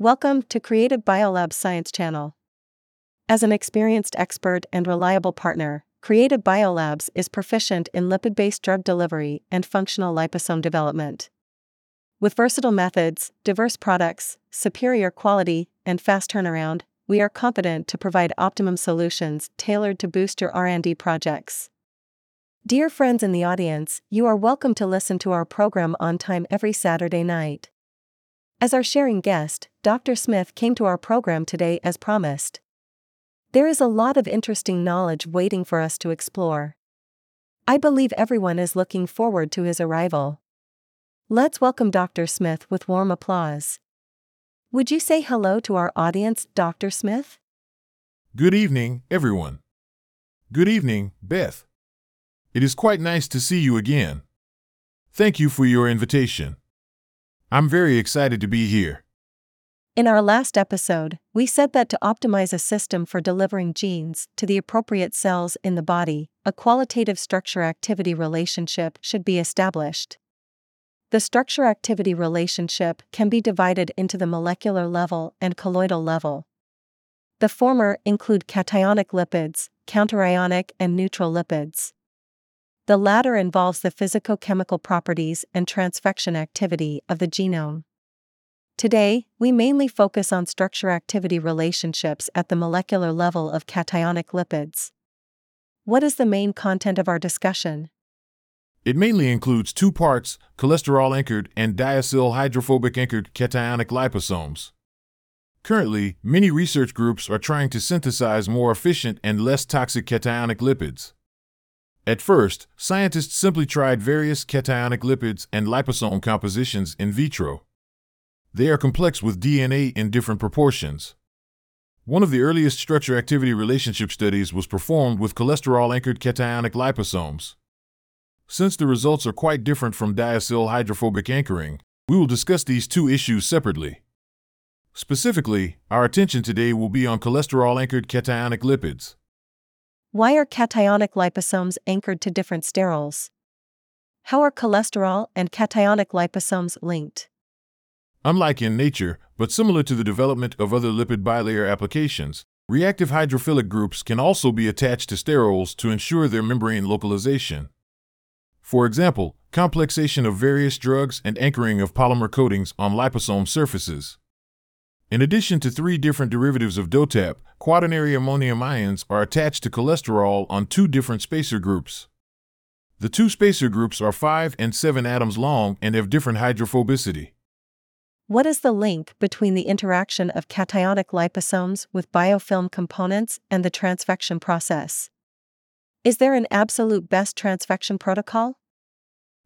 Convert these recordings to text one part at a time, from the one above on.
Welcome to Creative Biolab's Science Channel. As an experienced expert and reliable partner, Creative Biolabs is proficient in lipid based drug delivery and functional liposome development. With versatile methods, diverse products, superior quality, and fast turnaround, we are confident to provide optimum solutions tailored to boost your R&D projects. Dear friends in the audience, you are welcome to listen to our program on time every Saturday night. As our sharing guest, Dr. Smith came to our program today as promised. There is a lot of interesting knowledge waiting for us to explore. I believe everyone is looking forward to his arrival. Let's welcome Dr. Smith with warm applause. Would you say hello to our audience, Dr. Smith? Good evening, everyone. Good evening, Beth. It is quite nice to see you again. Thank you for your invitation. I'm very excited to be here. In our last episode, we said that to optimize a system for delivering genes to the appropriate cells in the body, a qualitative structure activity relationship should be established. The structure activity relationship can be divided into the molecular level and colloidal level. The former include cationic lipids, counterionic, and neutral lipids. The latter involves the physicochemical properties and transfection activity of the genome. Today, we mainly focus on structure activity relationships at the molecular level of cationic lipids. What is the main content of our discussion? It mainly includes two parts cholesterol anchored and diacyl hydrophobic anchored cationic liposomes. Currently, many research groups are trying to synthesize more efficient and less toxic cationic lipids. At first, scientists simply tried various cationic lipids and liposome compositions in vitro. They are complex with DNA in different proportions. One of the earliest structure activity relationship studies was performed with cholesterol anchored cationic liposomes. Since the results are quite different from diacyl hydrophobic anchoring, we will discuss these two issues separately. Specifically, our attention today will be on cholesterol anchored cationic lipids. Why are cationic liposomes anchored to different sterols? How are cholesterol and cationic liposomes linked? Unlike in nature, but similar to the development of other lipid bilayer applications, reactive hydrophilic groups can also be attached to sterols to ensure their membrane localization. For example, complexation of various drugs and anchoring of polymer coatings on liposome surfaces. In addition to three different derivatives of DOTAP, quaternary ammonium ions are attached to cholesterol on two different spacer groups. The two spacer groups are 5 and 7 atoms long and have different hydrophobicity. What is the link between the interaction of cationic liposomes with biofilm components and the transfection process? Is there an absolute best transfection protocol?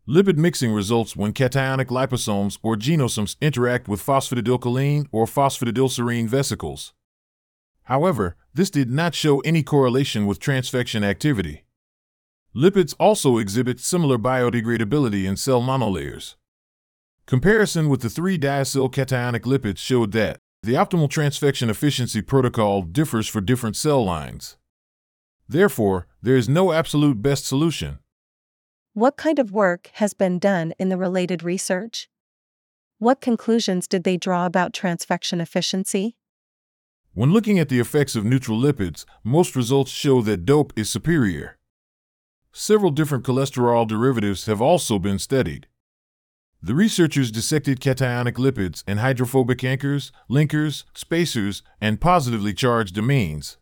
Lipid mixing results when cationic liposomes or genosomes interact with phosphatidylcholine or phosphatidylserine vesicles. However, this did not show any correlation with transfection activity. Lipids also exhibit similar biodegradability in cell monolayers. Comparison with the 3-diacyl cationic lipids showed that the optimal transfection efficiency protocol differs for different cell lines. Therefore, there is no absolute best solution. What kind of work has been done in the related research? What conclusions did they draw about transfection efficiency? When looking at the effects of neutral lipids, most results show that DOPE is superior. Several different cholesterol derivatives have also been studied. The researchers dissected cationic lipids and hydrophobic anchors, linkers, spacers, and positively charged amines.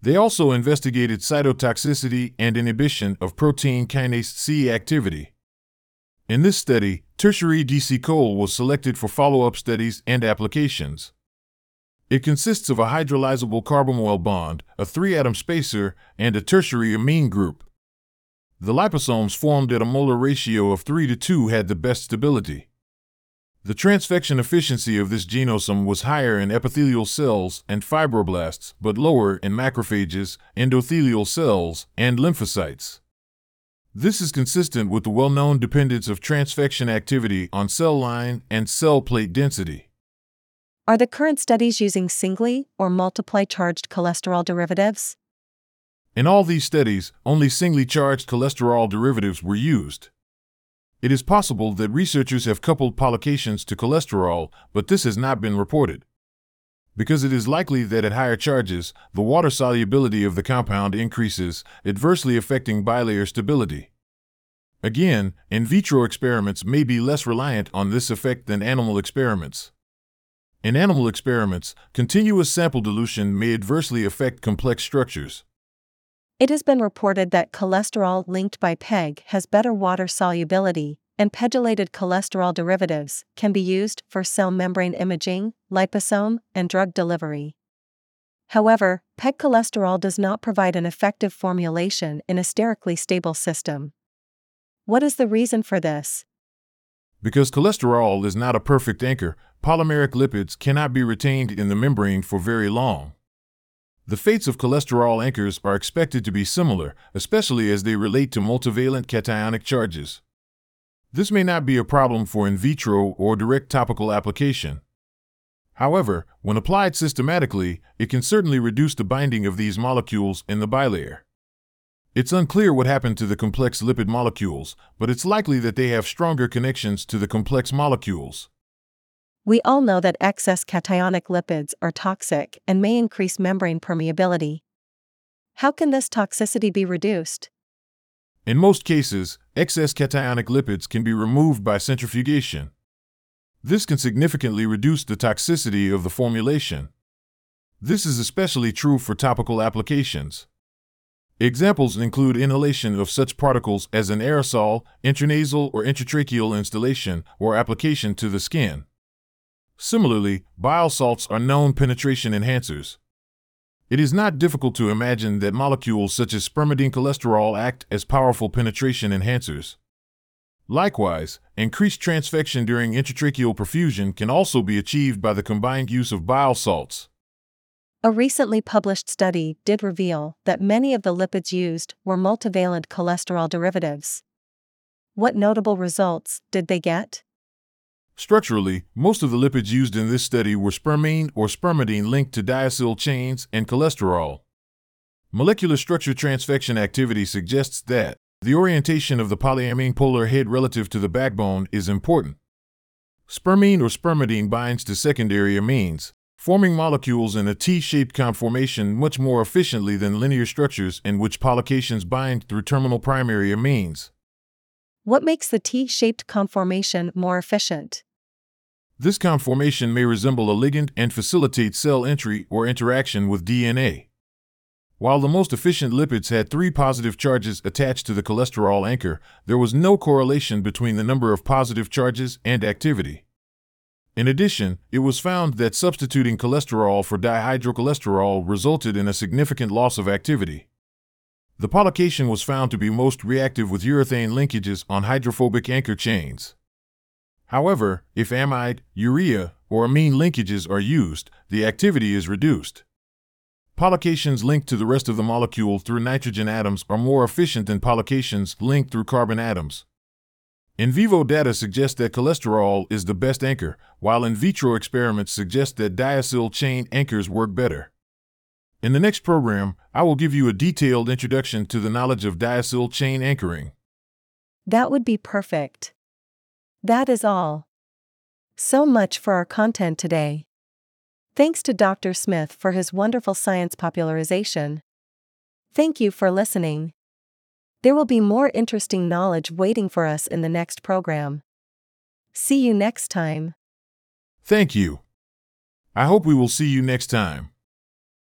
They also investigated cytotoxicity and inhibition of protein kinase C activity. In this study, tertiary decycol was selected for follow up studies and applications. It consists of a hydrolyzable carbamoyl bond, a three atom spacer, and a tertiary amine group. The liposomes formed at a molar ratio of 3 to 2 had the best stability. The transfection efficiency of this genosome was higher in epithelial cells and fibroblasts, but lower in macrophages, endothelial cells, and lymphocytes. This is consistent with the well known dependence of transfection activity on cell line and cell plate density. Are the current studies using singly or multiply charged cholesterol derivatives? In all these studies, only singly charged cholesterol derivatives were used. It is possible that researchers have coupled polycations to cholesterol, but this has not been reported. Because it is likely that at higher charges, the water solubility of the compound increases, adversely affecting bilayer stability. Again, in vitro experiments may be less reliant on this effect than animal experiments. In animal experiments, continuous sample dilution may adversely affect complex structures. It has been reported that cholesterol linked by PEG has better water solubility, and pegylated cholesterol derivatives can be used for cell membrane imaging, liposome, and drug delivery. However, PEG cholesterol does not provide an effective formulation in a sterically stable system. What is the reason for this? Because cholesterol is not a perfect anchor, polymeric lipids cannot be retained in the membrane for very long. The fates of cholesterol anchors are expected to be similar, especially as they relate to multivalent cationic charges. This may not be a problem for in vitro or direct topical application. However, when applied systematically, it can certainly reduce the binding of these molecules in the bilayer. It's unclear what happened to the complex lipid molecules, but it's likely that they have stronger connections to the complex molecules. We all know that excess cationic lipids are toxic and may increase membrane permeability. How can this toxicity be reduced? In most cases, excess cationic lipids can be removed by centrifugation. This can significantly reduce the toxicity of the formulation. This is especially true for topical applications. Examples include inhalation of such particles as an aerosol, intranasal or intratracheal instillation, or application to the skin. Similarly, bile salts are known penetration enhancers. It is not difficult to imagine that molecules such as spermidine cholesterol act as powerful penetration enhancers. Likewise, increased transfection during intratracheal perfusion can also be achieved by the combined use of bile salts. A recently published study did reveal that many of the lipids used were multivalent cholesterol derivatives. What notable results did they get? Structurally, most of the lipids used in this study were spermine or spermidine linked to diacyl chains and cholesterol. Molecular structure transfection activity suggests that the orientation of the polyamine polar head relative to the backbone is important. Spermine or spermidine binds to secondary amines, forming molecules in a T-shaped conformation much more efficiently than linear structures in which polycations bind through terminal primary amines. What makes the T-shaped conformation more efficient? This conformation may resemble a ligand and facilitate cell entry or interaction with DNA. While the most efficient lipids had three positive charges attached to the cholesterol anchor, there was no correlation between the number of positive charges and activity. In addition, it was found that substituting cholesterol for dihydrocholesterol resulted in a significant loss of activity. The polycation was found to be most reactive with urethane linkages on hydrophobic anchor chains. However, if amide, urea, or amine linkages are used, the activity is reduced. Polycations linked to the rest of the molecule through nitrogen atoms are more efficient than polycations linked through carbon atoms. In vivo data suggest that cholesterol is the best anchor, while in vitro experiments suggest that diacyl chain anchors work better. In the next program, I will give you a detailed introduction to the knowledge of diacyl chain anchoring. That would be perfect. That is all. So much for our content today. Thanks to Dr. Smith for his wonderful science popularization. Thank you for listening. There will be more interesting knowledge waiting for us in the next program. See you next time. Thank you. I hope we will see you next time.